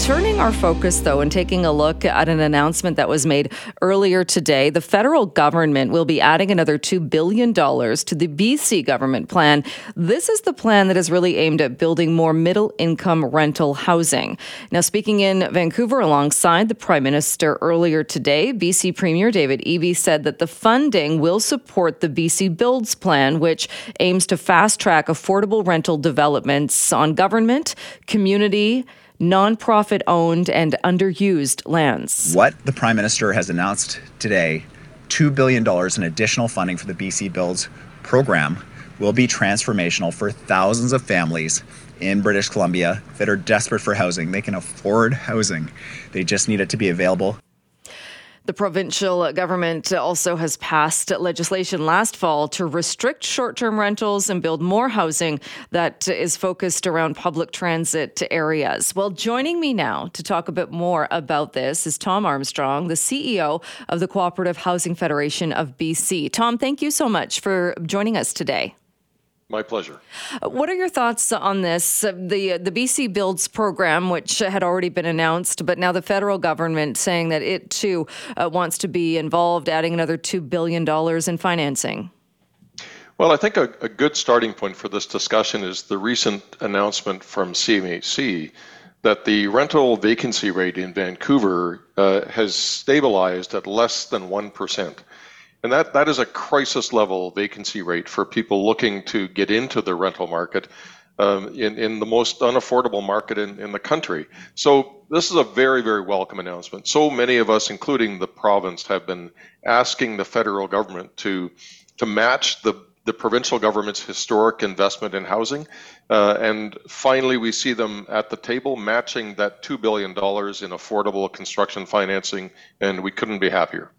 Turning our focus, though, and taking a look at an announcement that was made earlier today, the federal government will be adding another $2 billion to the BC government plan. This is the plan that is really aimed at building more middle income rental housing. Now, speaking in Vancouver alongside the Prime Minister earlier today, BC Premier David Eby said that the funding will support the BC Builds plan, which aims to fast track affordable rental developments on government, community, nonprofit owned and underused lands. What the Prime Minister has announced today $2 billion in additional funding for the BC Builds program will be transformational for thousands of families in British Columbia that are desperate for housing. They can afford housing, they just need it to be available the provincial government also has passed legislation last fall to restrict short term rentals and build more housing that is focused around public transit areas. Well, joining me now to talk a bit more about this is Thom Armstrong, the CEO of the Cooperative Housing Federation of BC. Thom, thank you so much for joining us today. My pleasure. What are your thoughts on this? The the BC Builds program, which had already been announced, but now the federal government saying that it too uh, wants to be involved, adding another two billion dollars in financing. Well, I think a, a, good starting point for this discussion is the recent announcement from CMHC that the rental vacancy rate in Vancouver uh, has stabilized at less than one percent. And that, that is a crisis level vacancy rate for people looking to get into the rental market um, in, in the most unaffordable market in, in the country. So this is a very, very welcome announcement. So many of us, including the province, have been asking the federal government to, to match the, the provincial government's historic investment in housing. Uh, and finally, we see them at the table matching that $2 billion in affordable construction financing, and we couldn't be happier.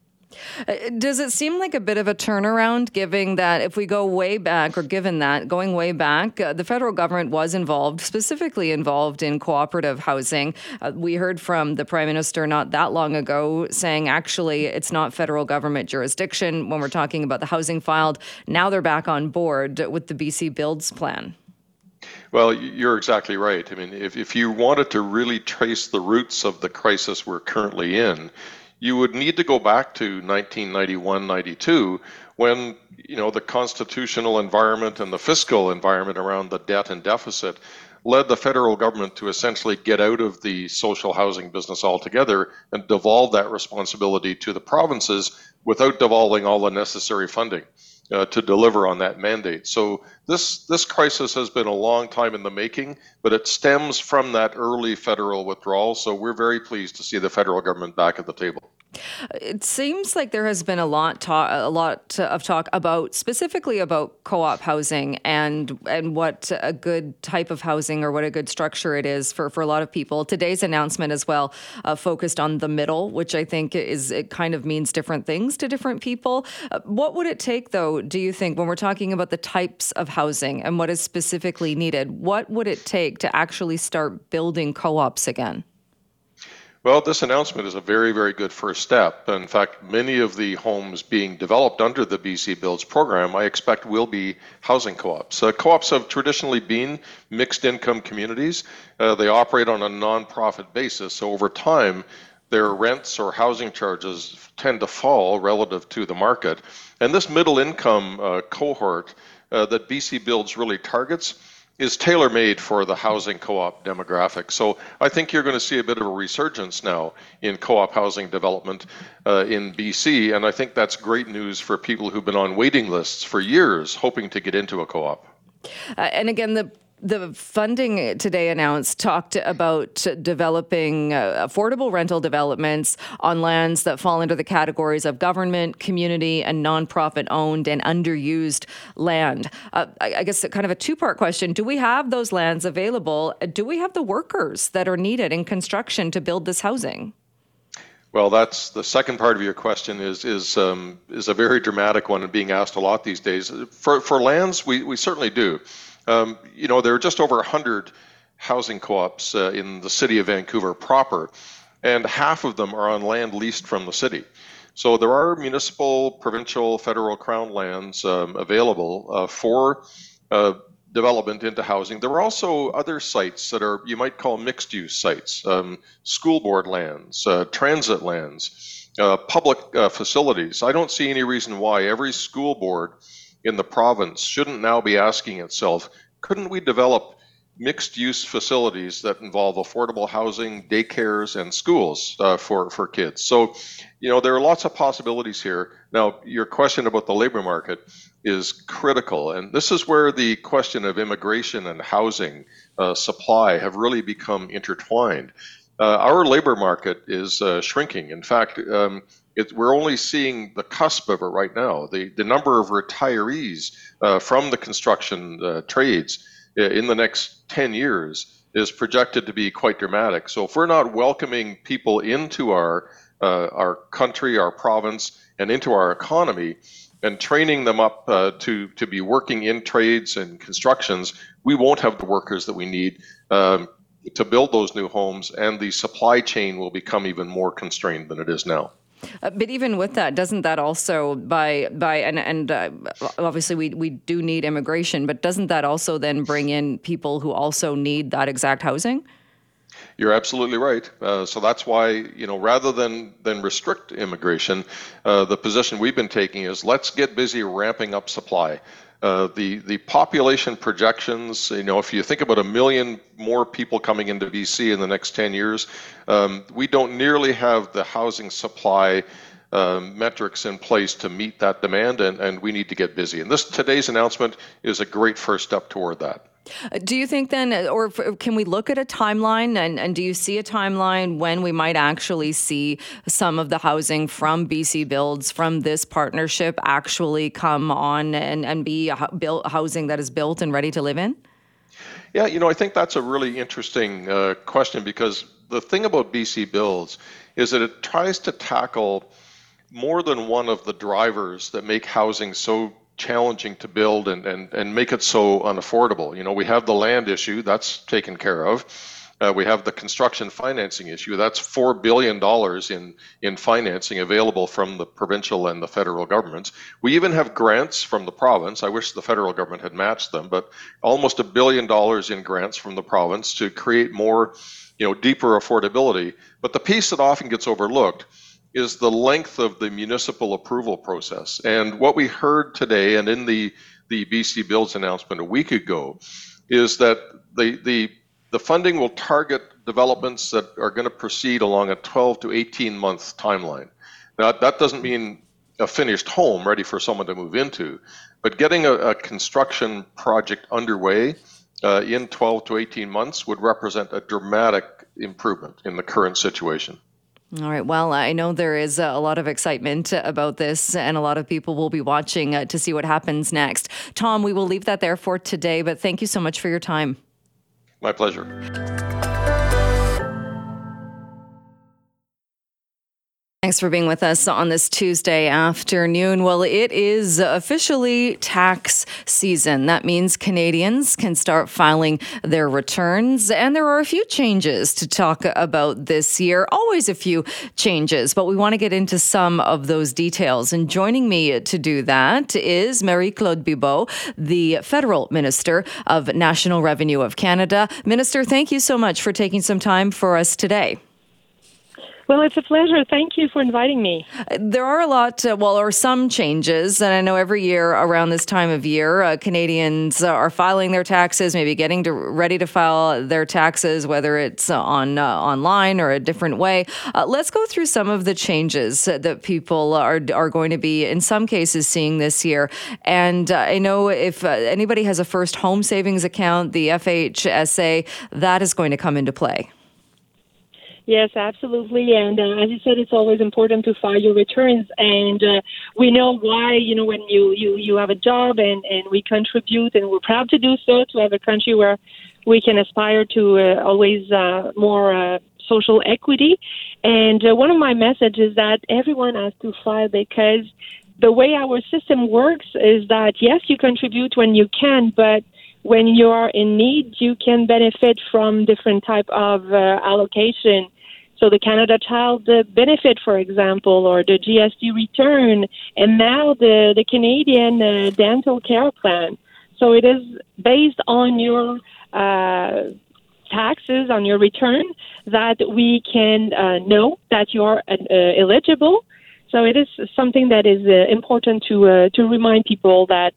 Uh, does it seem like a bit of a turnaround, given that if we go way back, or given that going way back, uh, the federal government was involved, specifically involved in cooperative housing? Uh, we heard from the prime minister not that long ago saying actually it's not federal government jurisdiction when we're talking about the housing filed. Now they're back on board with the BC Builds plan. Well, you're exactly right. I mean, if, if you wanted to really trace the roots of the crisis we're currently in, you would need to go back to 1991, 92, when you know the constitutional environment and the fiscal environment around the debt and deficit led the federal government to essentially get out of the social housing business altogether and devolve that responsibility to the provinces without devolving all the necessary funding uh, to deliver on that mandate. So this this crisis has been a long time in the making, but it stems from that early federal withdrawal. So we're very pleased to see the federal government back at the table. It seems like there has been a lot a lot of talk about specifically about co-op housing and and what a good type of housing or what a good structure it is for, for a lot of people. Today's announcement as well uh, focused on the middle, which I think is it kind of means different things to different people. Uh, what would it take though? Do you think when we're talking about the types of housing and what is specifically needed, what would it take to actually start building co-ops again? Well, this announcement is a very, very good first step. In fact, many of the homes being developed under the BC Builds program, I expect will be housing co ops. Uh, co ops have traditionally been mixed income communities. Uh, they operate on a nonprofit basis. So over time, their rents or housing charges tend to fall relative to the market. And this middle income uh, cohort uh, that BC Builds really targets is tailor made for the housing co op demographic. So I think you're going to see a bit of a resurgence now in co op housing development uh, in BC. And I think that's great news for people who've been on waiting lists for years hoping to get into a co op. Uh, and again, the the funding today announced talked about developing uh, affordable rental developments on lands that fall under the categories of government, community, and nonprofit owned and underused land. Uh, I, I, guess kind of a two part question Do we have those lands available? Do we have the workers that are needed in construction to build this housing? Well, that's the second part of your question is is um, is a very dramatic one and being asked a lot these days. For for lands, we, we certainly do. Um, you know, there are just over 100 housing co-ops uh, in the city of Vancouver proper, and half of them are on land leased from the city. So there are municipal, provincial, federal crown lands um, available uh, for uh, development into housing. There are also other sites that are you might call mixed use sites, um, school board lands, uh, transit lands, uh, public uh, facilities. I don't see any reason why every school board in the province shouldn't now be asking itself, couldn't we develop mixed use facilities that involve affordable housing, daycares, and schools uh, for, for kids? So, you know, there are lots of possibilities here. Now, your question about the labor market is critical. And this is where the question of immigration and housing uh, supply have really become intertwined. Uh, our labor market is uh, shrinking. In fact, um, it, we're only seeing the cusp of it right now. The, the number of retirees uh, from the construction uh, trades uh, in the next 10 years is projected to be quite dramatic. So if we're not welcoming people into our our country, our province, and into our economy, and training them up uh, to to be working in trades and constructions, we won't have the workers that we need um, to build those new homes, and the supply chain will become even more constrained than it is now. Uh, but even with that, doesn't that also by by and and uh, obviously we we do need immigration, but doesn't that also then bring in people who also need that exact housing? You're absolutely right. Uh, so that's why you know rather than than restrict immigration, uh, the position we've been taking is let's get busy ramping up supply. Uh, the the population projections, you know, if you think about a million more people coming into BC in the next 10 years, um, we don't nearly have the housing supply um, metrics in place to meet that demand, and, and we need to get busy. And this today's announcement is a great first step toward that. Do you think then, uh, or can we look at a timeline? And, and do you see a timeline when we might actually see some of the housing from BC Builds, from this partnership, actually come on and, and be built housing that is built and ready to live in? Yeah, you know, I think that's a really interesting uh, question because the thing about BC Builds is that it tries to tackle more than one of the drivers that make housing so challenging to build and, and, and make it so unaffordable. You know, we have the land issue, that's taken care of. Uh, we have the construction financing issue. That's four billion dollars in in financing available from the provincial and the federal governments. We even have grants from the province. I wish the federal government had matched them, but almost a billion dollars in grants from the province to create more, you know, deeper affordability. But the piece that often gets overlooked is the length of the municipal approval process. And what we heard today and in the, the BC Builds announcement a week ago is that the, the, the funding will target developments that are going to proceed along a 12 to 18 month timeline. Now, that doesn't mean a finished home ready for someone to move into, but getting a, a construction project underway uh, in 12 to 18 months would represent a dramatic improvement in the current situation. All right. Well, I know there is a lot of excitement about this, and a lot of people will be watching uh, to see what happens next. Thom, we will leave that there for today, but thank you so much for your time. My pleasure. Thanks for being with us on this Tuesday afternoon. Well, it is officially tax season. That means Canadians can start filing their returns. And there are a few changes to talk about this year. Always a few changes, but we want to get into some of those details. And joining me to do that is Marie Claude Bibeau, the Federal Minister of National Revenue of Canada. Minister, thank you so much for taking some time for us today. Well, it's a pleasure. Thank you for inviting me. There are a lot, uh, well, or some changes. And I know every year around this time of year, uh, Canadians are filing their taxes, maybe getting to, ready to file their taxes, whether it's on uh, online or a different way. Uh, let's go through some of the changes that people are, are going to be, in some cases, seeing this year. And uh, I know if uh, anybody has a first home savings account, the FHSA, that is going to come into play. Yes, absolutely. And uh, as you said, it's always important to file your returns. And uh, we know why, you know, when you, you, you have a job and, and we contribute, and we're proud to do so, to have a country where we can aspire to uh, always uh, more uh, social equity. And uh, one of my messages is that everyone has to file because the way our system works is that, yes, you contribute when you can, but when you are in need, you can benefit from different type of uh, allocation. So the Canada Child Benefit, for example, or the GST return, and now the the Canadian uh, Dental Care Plan. So it is based on your uh, taxes on your return that we can uh, know that you are uh, eligible. So it is something that is uh, important to uh, to remind people that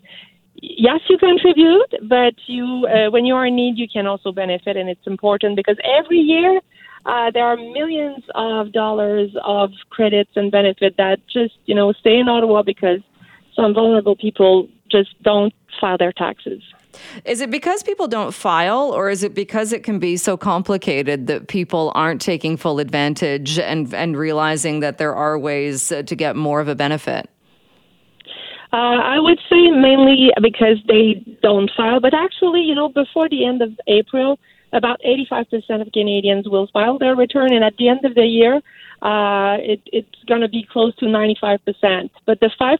yes, you contribute, but you uh, when you are in need, you can also benefit, and it's important because every year. Uh, there are millions of dollars of credits and benefit that just you know stay in Ottawa because some vulnerable people just don't file their taxes. Is it because people don't file, or is it because it can be so complicated that people aren't taking full advantage and, and realizing that there are ways uh, to get more of a benefit? Uh, I would say mainly because they don't file, but actually, you know, before the end of April, about 85% of Canadians will file their return, and at the end of the year, uh, it, it's going to be close to 95%. But the 5%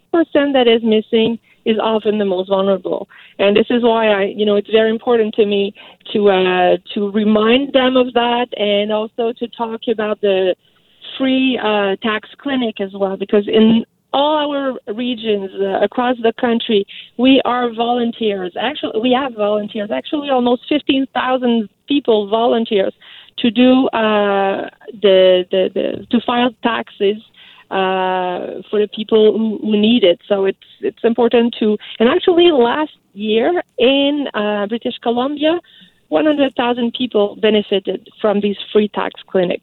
that is missing is often the most vulnerable. And this is why I, you know, it's very important to me to uh, to remind them of that, and also to talk about the free uh, tax clinic as well, because in all our regions uh, across the country, we are volunteers. Actually, we have volunteers. Actually, almost 15,000 people volunteers to do uh, the, the, the to file taxes uh, for the people who, who need it. So it's it's important to. And actually, last year in uh, British Columbia, 100,000 people benefited from these free tax clinic.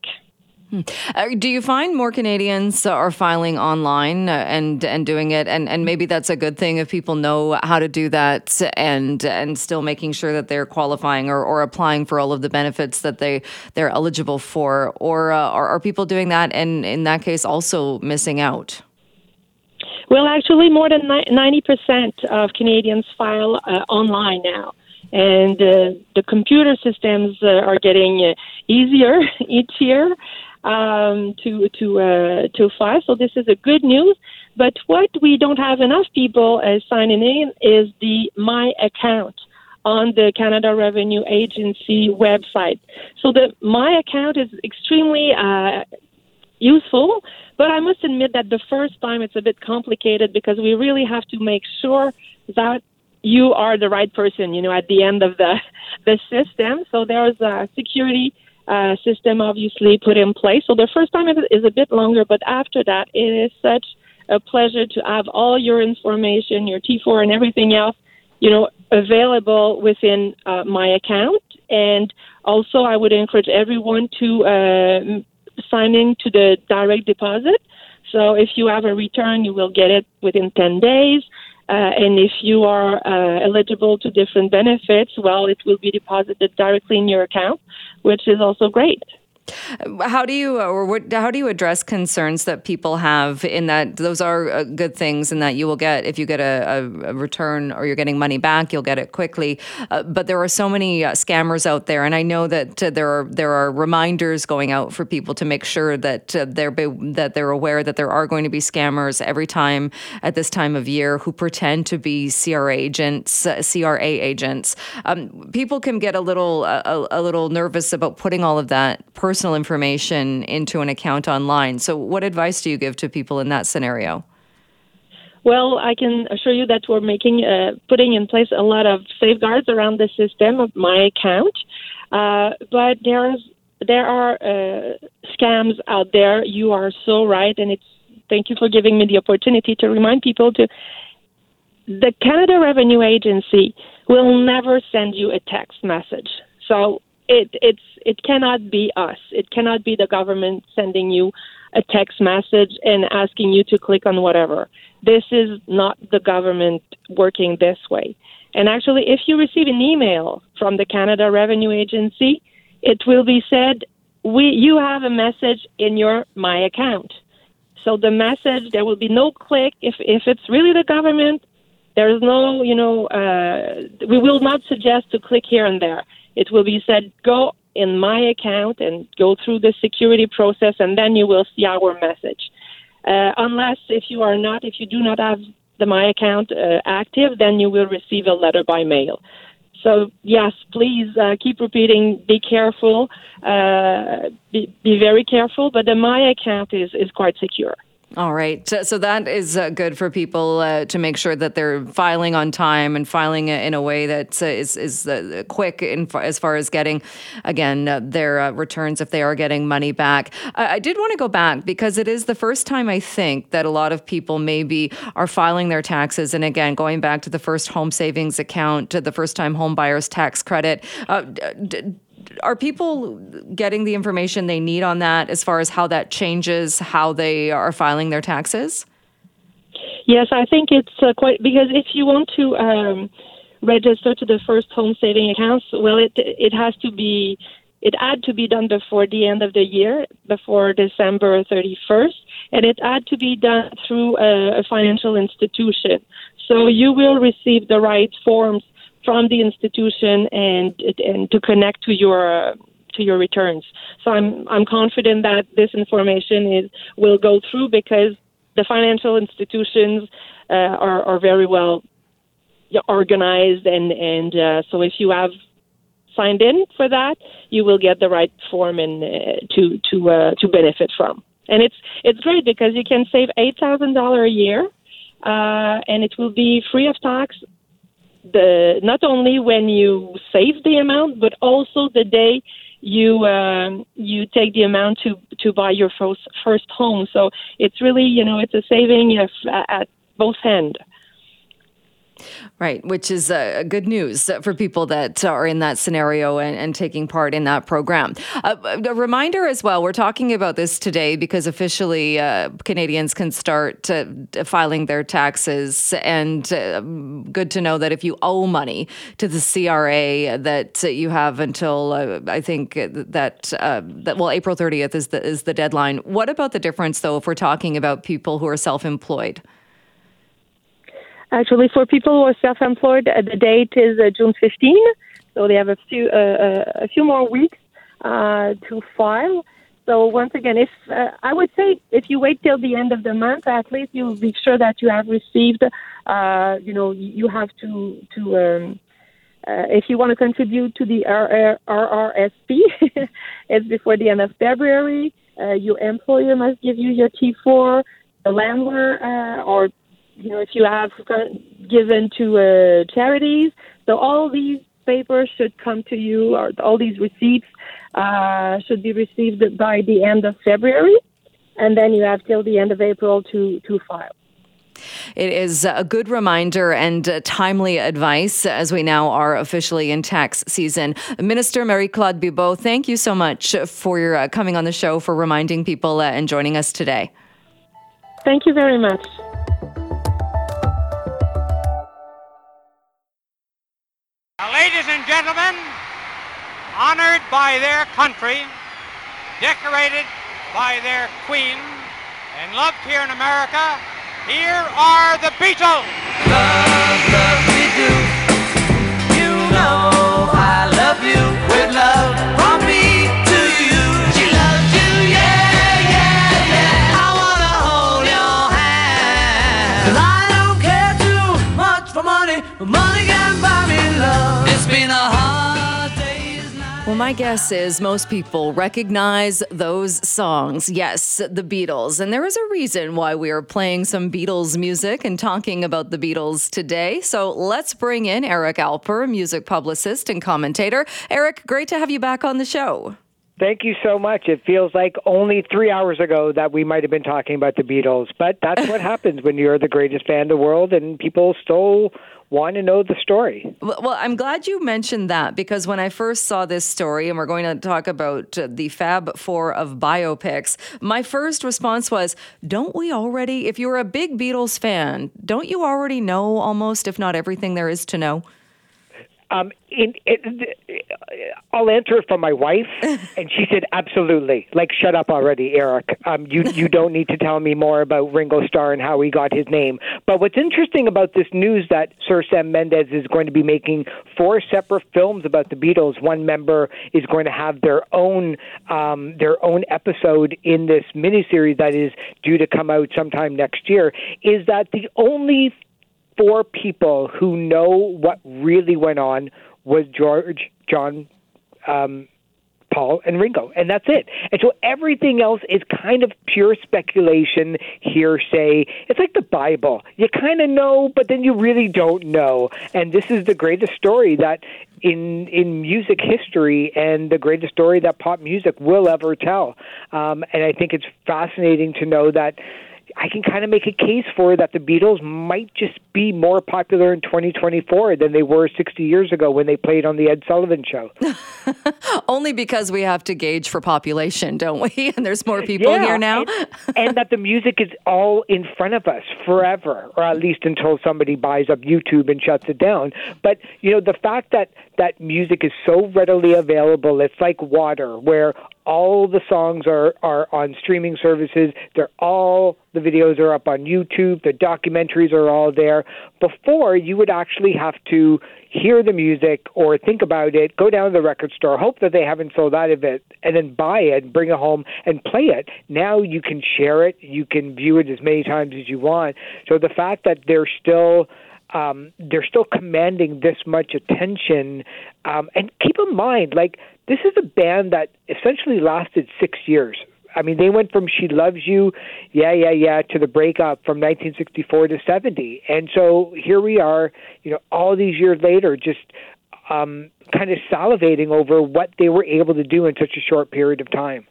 Hmm. Uh, do you find more Canadians are filing online uh, and and doing it, and and maybe that's a good thing if people know how to do that, and and still making sure that they're qualifying or, or applying for all of the benefits that they they're eligible for, or uh, are, are people doing that and in that case also missing out? Well, actually, more than ninety percent of Canadians file uh, online now and uh, the computer systems uh, are getting uh, easier each year um, to to uh, to file. So this is a good news. But what we don't have enough people uh, signing in is the My Account on the Canada Revenue Agency website. So the My Account is extremely uh, useful, but I must admit that the first time it's a bit complicated because we really have to make sure that you are the right person, you know, at the end of the the system. So there's a security uh, system obviously put in place. So the first time is a bit longer, but after that, it is such a pleasure to have all your information, your T4 and everything else, you know, available within uh, my account. And also, I would encourage everyone to uh, sign in to the direct deposit. So if you have a return, you will get it within 10 days. Uh, and if you are uh, eligible to different benefits, well, it will be deposited directly in your account, which is also great. How do you or what, how do you address concerns that people have in that those are uh, good things and that you will get if you get a, a, return or you're getting money back you'll get it quickly. Uh, but there are so many uh, scammers out there and I know that uh, there are there are reminders going out for people to make sure that uh, they're be, that they're aware that there are going to be scammers every time at this time of year who pretend to be CRA agents uh, CRA agents. Um, people can get a little a, a little nervous about putting all of that personal personal information into an account online. So, what advice do you give to people in that scenario? Well, I can assure you that we're making, uh, putting in place a lot of safeguards around the system of my account. Uh, but there's, there are uh, scams out there. You are so right, and it's. Thank you for giving me the opportunity to remind people to. The Canada Revenue Agency will never send you a text message. So it it's it cannot be us. It cannot be the government sending you a text message and asking you to click on whatever. This is not the government working this way. And actually, if you receive an email from the Canada Revenue Agency, it will be said, "We you have a message in your my account." So the message there will be no click if if it's really the government. There is no, you know, uh, we will not suggest to click here and there it will be said, go in my account and go through the security process, and then you will see our message. Uh, unless if you are not, if you do not have the my account uh, active, then you will receive a letter by mail. So yes, please uh, keep repeating. Be careful. Uh, be, be very careful. But the My account is is quite secure. All right. So that is uh, good for people uh, to make sure that they're filing on time and filing in a way that uh, is, is uh, quick in, as far as getting, again, uh, their uh, returns if they are getting money back. I did want to go back because it is the first time I think that a lot of people maybe are filing their taxes. And again, going back to the first home savings account, the first time home buyers tax credit. D- are people getting the information they need on that as far as how that changes how they are filing their taxes? Yes, I think it's uh, quite because if you want to um, register to the first home saving accounts, well, it it has to be it had to be done before the end of the year, before December 31st, and it had to be done through a, a financial institution. So you will receive the right forms from the institution and and to connect to your to your returns. So I'm I'm confident that this information is will go through because the financial institutions uh, are are very well organized and and uh, so if you have signed in for that, you will get the right form and uh, to to uh, to benefit from. And it's it's great because you can save eight thousand dollar a year, uh, and it will be free of tax the not only when you save the amount, but also the day you um, you take the amount to to buy your first first home. So it's really you know it's a saving at both ends. Right, which is uh, good news for people that are in that scenario and, and taking part in that program. Uh, a reminder as well, we're talking about this today because officially uh, Canadians can start uh, filing their taxes. And uh, good to know that if you owe money to the CRA, that you have until uh, I think that, that, well, April 30th is the, is the deadline. What about the difference, though, if we're talking about people who are self employed? Actually, for people who are self-employed, uh, the date is uh, June 15, so they have a few uh, uh a few more weeks uh, to file. So once again, if uh, I would say if you wait till the end of the month, at least you'll be sure that you have received. you know, you have to to. Um, if you want to contribute to the RRSP, it's before the end of February. your employer must give you your T4. The landlord or you know, if you have given to uh, charities. So all these papers should come to you, or all these receipts uh, should be received by the end of February, and then you have till the end of April to to file. It is a good reminder and timely advice as we now are officially in tax season. Minister Marie Claude Bibeau, thank you so much for your uh, coming on the show, for reminding people uh, and joining us today. Thank you very much. Ladies and gentlemen, honored by their country, decorated by their queen, and loved here in America, here are the Beatles. My guess is most people recognize those songs. Yes, the Beatles. And there is a reason why we are playing some Beatles music and talking about the Beatles today. So let's bring in Eric Alper, music publicist and commentator. Eric, great to have you back on the show. Thank you so much. It feels like only three hours ago that we might have been talking about the Beatles, but that's what happens when you're the greatest band in the world and people still want to know the story. Well, I'm glad you mentioned that because when I first saw this story, and we're going to talk about uh, the Fab Four of biopics, my first response was, Don't we already, if you're a big Beatles fan, don't you already know almost, if not everything there is to know? Um, in, it, I'll answer it from my wife, and she said, "Absolutely." Like, shut up already, Eric. Um, you you don't need to tell me more about Ringo Starr and how he got his name. But what's interesting about this news that Sir Sam Mendes is going to be making four separate films about the Beatles. One member is going to have their own um, their own episode in this miniseries that is due to come out sometime next year. Is that the only four people who know what really went on was George, John, um, Paul and Ringo, and that's it. And so everything else is kind of pure speculation, hearsay. It's like the Bible. You kind of know, but then you really don't know. And this is the greatest story that in in music history and the greatest story that pop music will ever tell. Um, and I think it's fascinating to know that I can kind of make a case for that the Beatles might just be more popular in 2024 than they were 60 years ago when they played on the Ed Sullivan show. Only because we have to gauge for population, don't we? And there's more people yeah, here now. and, and that the music is all in front of us forever, or at least until somebody buys up YouTube and shuts it down. But you know, the fact that that music is so readily available, it's like water, where all the songs are, are on streaming services. They're all the videos are up on YouTube. The documentaries are all there. Before you would actually have to hear the music or think about it, go down to the record store, hope that they haven't sold out of it, and then buy it, bring it home, and play it. Now you can share it. You can view it as many times as you want. So the fact that they're still um, they're still commanding this much attention. Um, and keep in mind, like this is a band that essentially lasted six years. I mean, they went from "She Loves You," yeah, yeah, yeah, to the breakup from 1964 to 70, and so here we are, you know, all these years later, just um, kind of salivating over what they were able to do in such a short period of time.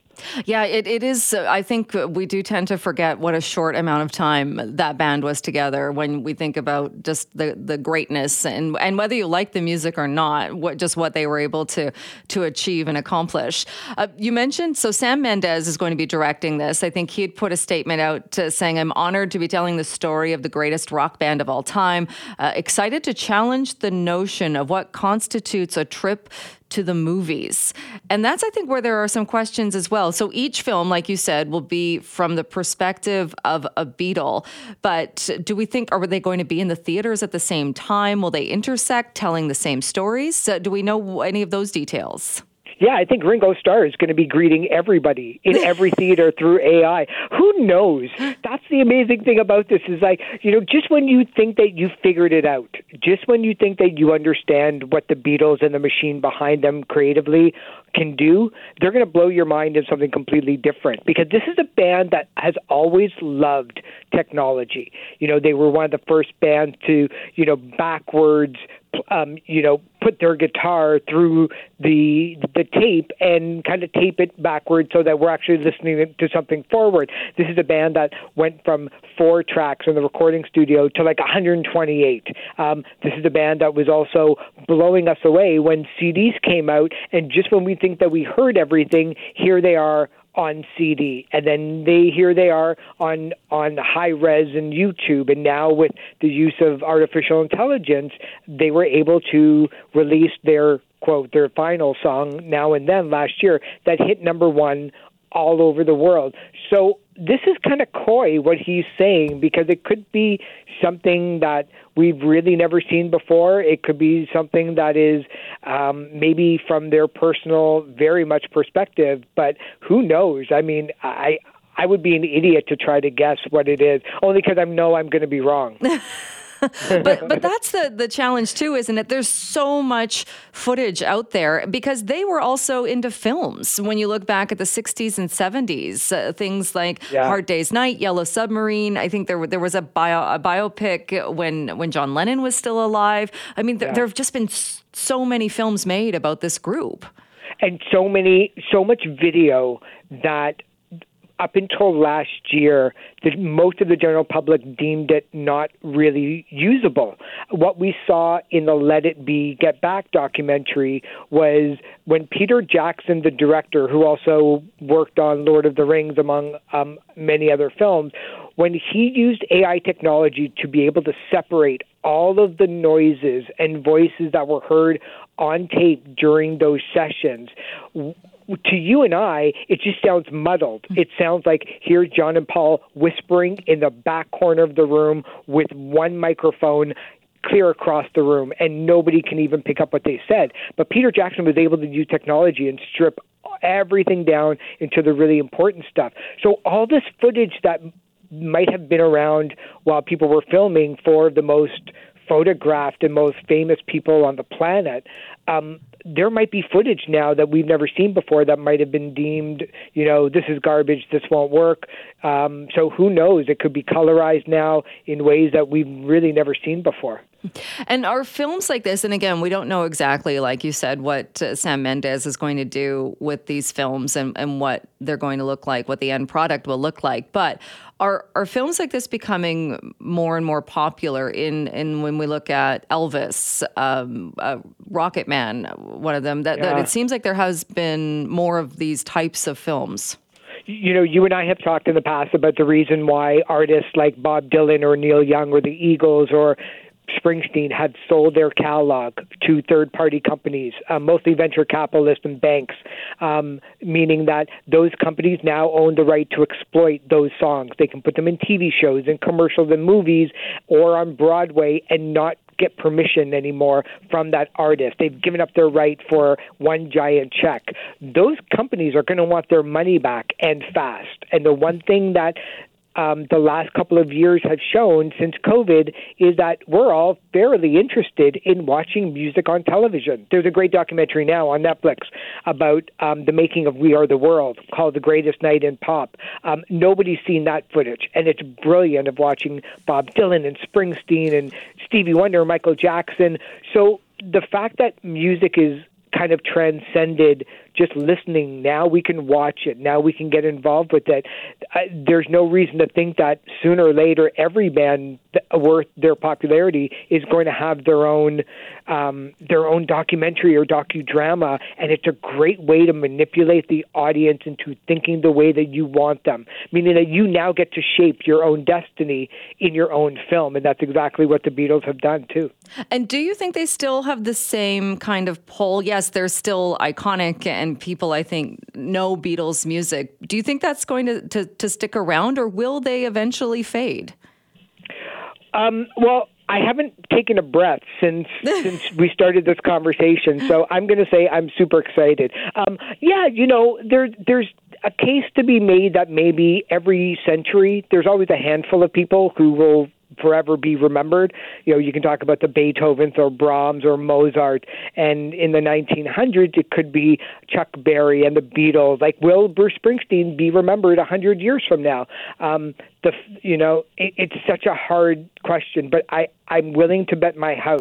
Yeah, it, it is. Uh, I think we do tend to forget what a short amount of time that band was together when we think about just the, the greatness and and whether you like the music or not, what just what they were able to to achieve and accomplish. Uh, you mentioned so Sam Mendes is going to be directing this. I think he had put a statement out saying, "I'm honored to be telling the story of the greatest rock band of all time. Uh, excited to challenge the notion of what constitutes a trip." To the movies. And that's, I think, where there are some questions as well. So each film, like you said, will be from the perspective of a Beatle. But do we think, are they going to be in the theaters at the same time? Will they intersect, telling the same stories? Uh, do we know any of those details? Yeah, I think Ringo Starr is going to be greeting everybody in every theater through AI. Who knows? That's the amazing thing about this is like, you know, just when you think that you figured it out, just when you think that you understand what the Beatles and the machine behind them creatively can do, they're going to blow your mind in something completely different because this is a band that has always loved technology. You know, they were one of the first bands to, you know, backwards um, you know, put their guitar through the the tape and kind of tape it backwards so that we're actually listening to something forward. This is a band that went from four tracks in the recording studio to like 128. Um, this is a band that was also blowing us away when CDs came out, and just when we think that we heard everything, here they are on CD, and then they here they are on on high res and YouTube, and now with the use of artificial intelligence, they were able to release their quote their final song now and then last year that hit number one all over the world. So this is kind of coy what he's saying because it could be something that we've really never seen before. It could be something that is um, maybe from their personal, very much perspective, but who knows? I mean, I. I would be an idiot to try to guess what it is, only because I know I'm going to be wrong. but but that's the the challenge too, isn't it? There's so much footage out there because they were also into films. When you look back at the 60s and 70s, uh, things like yeah. Hard Day's Night, Yellow Submarine. I think there there was a bio a biopic when when John Lennon was still alive. I mean, th- yeah. there have just been so many films made about this group, and so many so much video that up until last year, the, most of the general public deemed it not really usable. What we saw in the Let It Be Get Back documentary was when Peter Jackson, the director, who also worked on Lord of the Rings, among um, many other films, when he used AI technology to be able to separate all of the noises and voices that were heard on tape during those sessions to you and I, it just sounds muddled. It sounds like here's John and Paul whispering in the back corner of the room with one microphone clear across the room, and nobody can even pick up what they said. But Peter Jackson was able to use technology and strip everything down into the really important stuff. So all this footage that might have been around while people were filming for the most photographed and most famous people on the planet, um, there might be footage now that we've never seen before that might have been deemed, you know, this is garbage, this won't work. Um, so who knows? It could be colorized now in ways that we've really never seen before. And are films like this, and again, we don't know exactly, like you said, what uh, Sam Mendes is going to do with these films and, and what they're going to look like, what the end product will look like. But are are films like this becoming more and more popular in, in when we look at Elvis, um, uh, Rocket Man, one of them, that, yeah. that it seems like there has been more of these types of films? you know, you and I have talked in the past about the reason why artists like Bob Dylan or Neil Young or the Eagles or Springsteen had sold their catalog to third party companies, uh, mostly venture capitalists and banks, um, meaning that those companies now own the right to exploit those songs. They can put them in TV shows and commercials and movies or on Broadway and not get permission anymore from that artist. They've given up their right for one giant check. Those companies are going to want their money back and fast. And the one thing that um, the last couple of years have shown since COVID is that we're all fairly interested in watching music on television. There's a great documentary now on Netflix about um, the making of We Are the World called The Greatest Night in Pop. Um, nobody's seen that footage, and it's brilliant of watching Bob Dylan and Springsteen and Stevie Wonder, and Michael Jackson. So the fact that music is kind of transcended just listening. Now we can watch it. Now we can get involved with it. I, there's no reason to think that sooner or later every band worth their popularity is going to have their own um, their own documentary or docudrama, and it's a great way to manipulate the audience into thinking the way that you want them. Meaning that you now get to shape your own destiny in your own film, and that's exactly what the Beatles have done too. And do you think they still have the same kind of pull? Yes, they're still iconic people I think know Beatles music. Do you think that's going to, to, to stick around or will they eventually fade? Um, well, I haven't taken a breath since since we started this conversation, so I'm going to say I'm super excited. Um, yeah, you know, there there's a case to be made that maybe every century there's always a handful of people who will forever be remembered. You know, you can talk about the Beethovens or Brahms or Mozart, and in the 1900s, it could be Chuck Berry and the Beatles. Like, will Bruce Springsteen be remembered a hundred years from now? Um, the you know, it, it's such a hard question, but I I'm willing to bet my house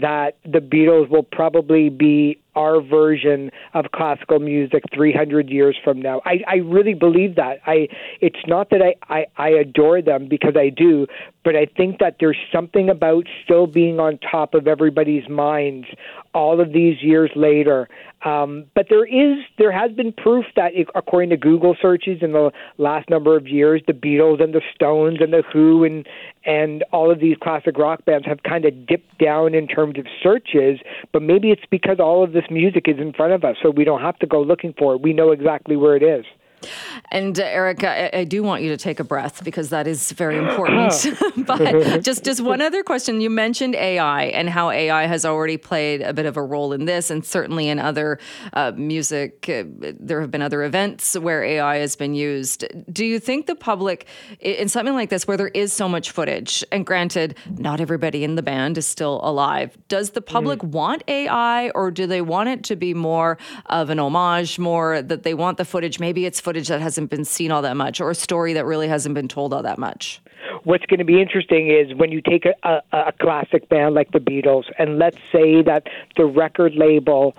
that the Beatles will probably be our version of classical music 300 years from now. I, I really believe that. I it's not that I, I, I adore them because I do, but I think that there's something about still being on top of everybody's minds all of these years later. Um, but there is there has been proof that according to Google searches in the last number of years, the Beatles and the Stones and the Who and and all of these classic rock bands have kind of dipped down in terms of searches. But maybe it's because all of this music is in front of us, so we don't have to go looking for it. We know exactly where it is. And uh, Eric, I, I, do want you to take a breath because that is very important. but just just one other question: You mentioned AI and how AI has already played a bit of a role in this, and certainly in other uh, music. Uh, there have been other events where AI has been used. Do you think the public, in something like this, where there is so much footage, and granted, not everybody in the band is still alive, does the public mm. want AI, or do they want it to be more of an homage, more that they want the footage? Maybe it's footage that hasn't been seen all that much or a story that really hasn't been told all that much? What's going to be interesting is when you take a, a, a classic band like the Beatles, and let's say that the record label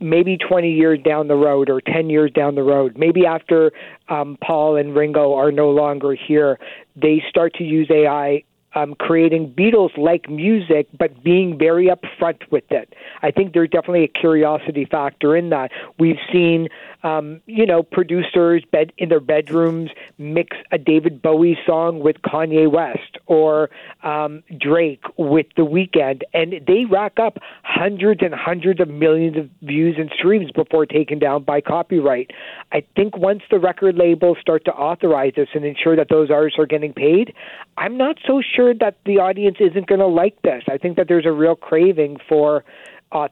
maybe 20 years down the road or 10 years down the road, maybe after um, Paul and Ringo are no longer here, they start to use AI um, creating Beatles like music, but being very upfront with it. I think there's definitely a curiosity factor in that. We've seen, um, you know, producers bed in their bedrooms mix a David Bowie song with Kanye West or um, Drake with The Weeknd, and they rack up hundreds and hundreds of millions of views and streams before taken down by copyright. I think once the record labels start to authorize this and ensure that those artists are getting paid, I'm not so sure that the audience isn't going to like this. I think that there's a real craving for uh,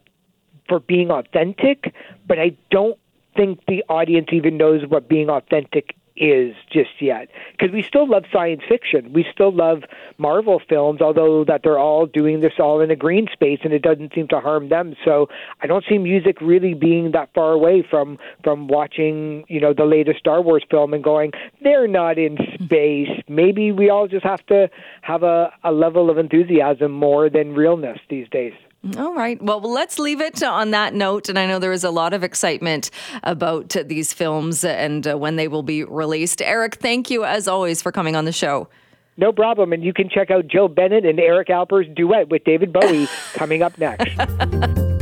for being authentic, but I don't think the audience even knows what being authentic is just yet. Because we still love science fiction. We still love marvel films although that they're all doing this all in a green space and it doesn't seem to harm them. So i don't see music really being that far away from from watching you know the latest star wars film and going they're not in space. Maybe we all just have to have a, a level of enthusiasm more than realness these days all right. Well, let's leave it on that note. And I know there is a lot of excitement about these films and uh, when they will be released. Eric, thank you as always for coming on the show. No problem. And you can check out Joe Bennett and Eric Alper's duet with David Bowie coming up next.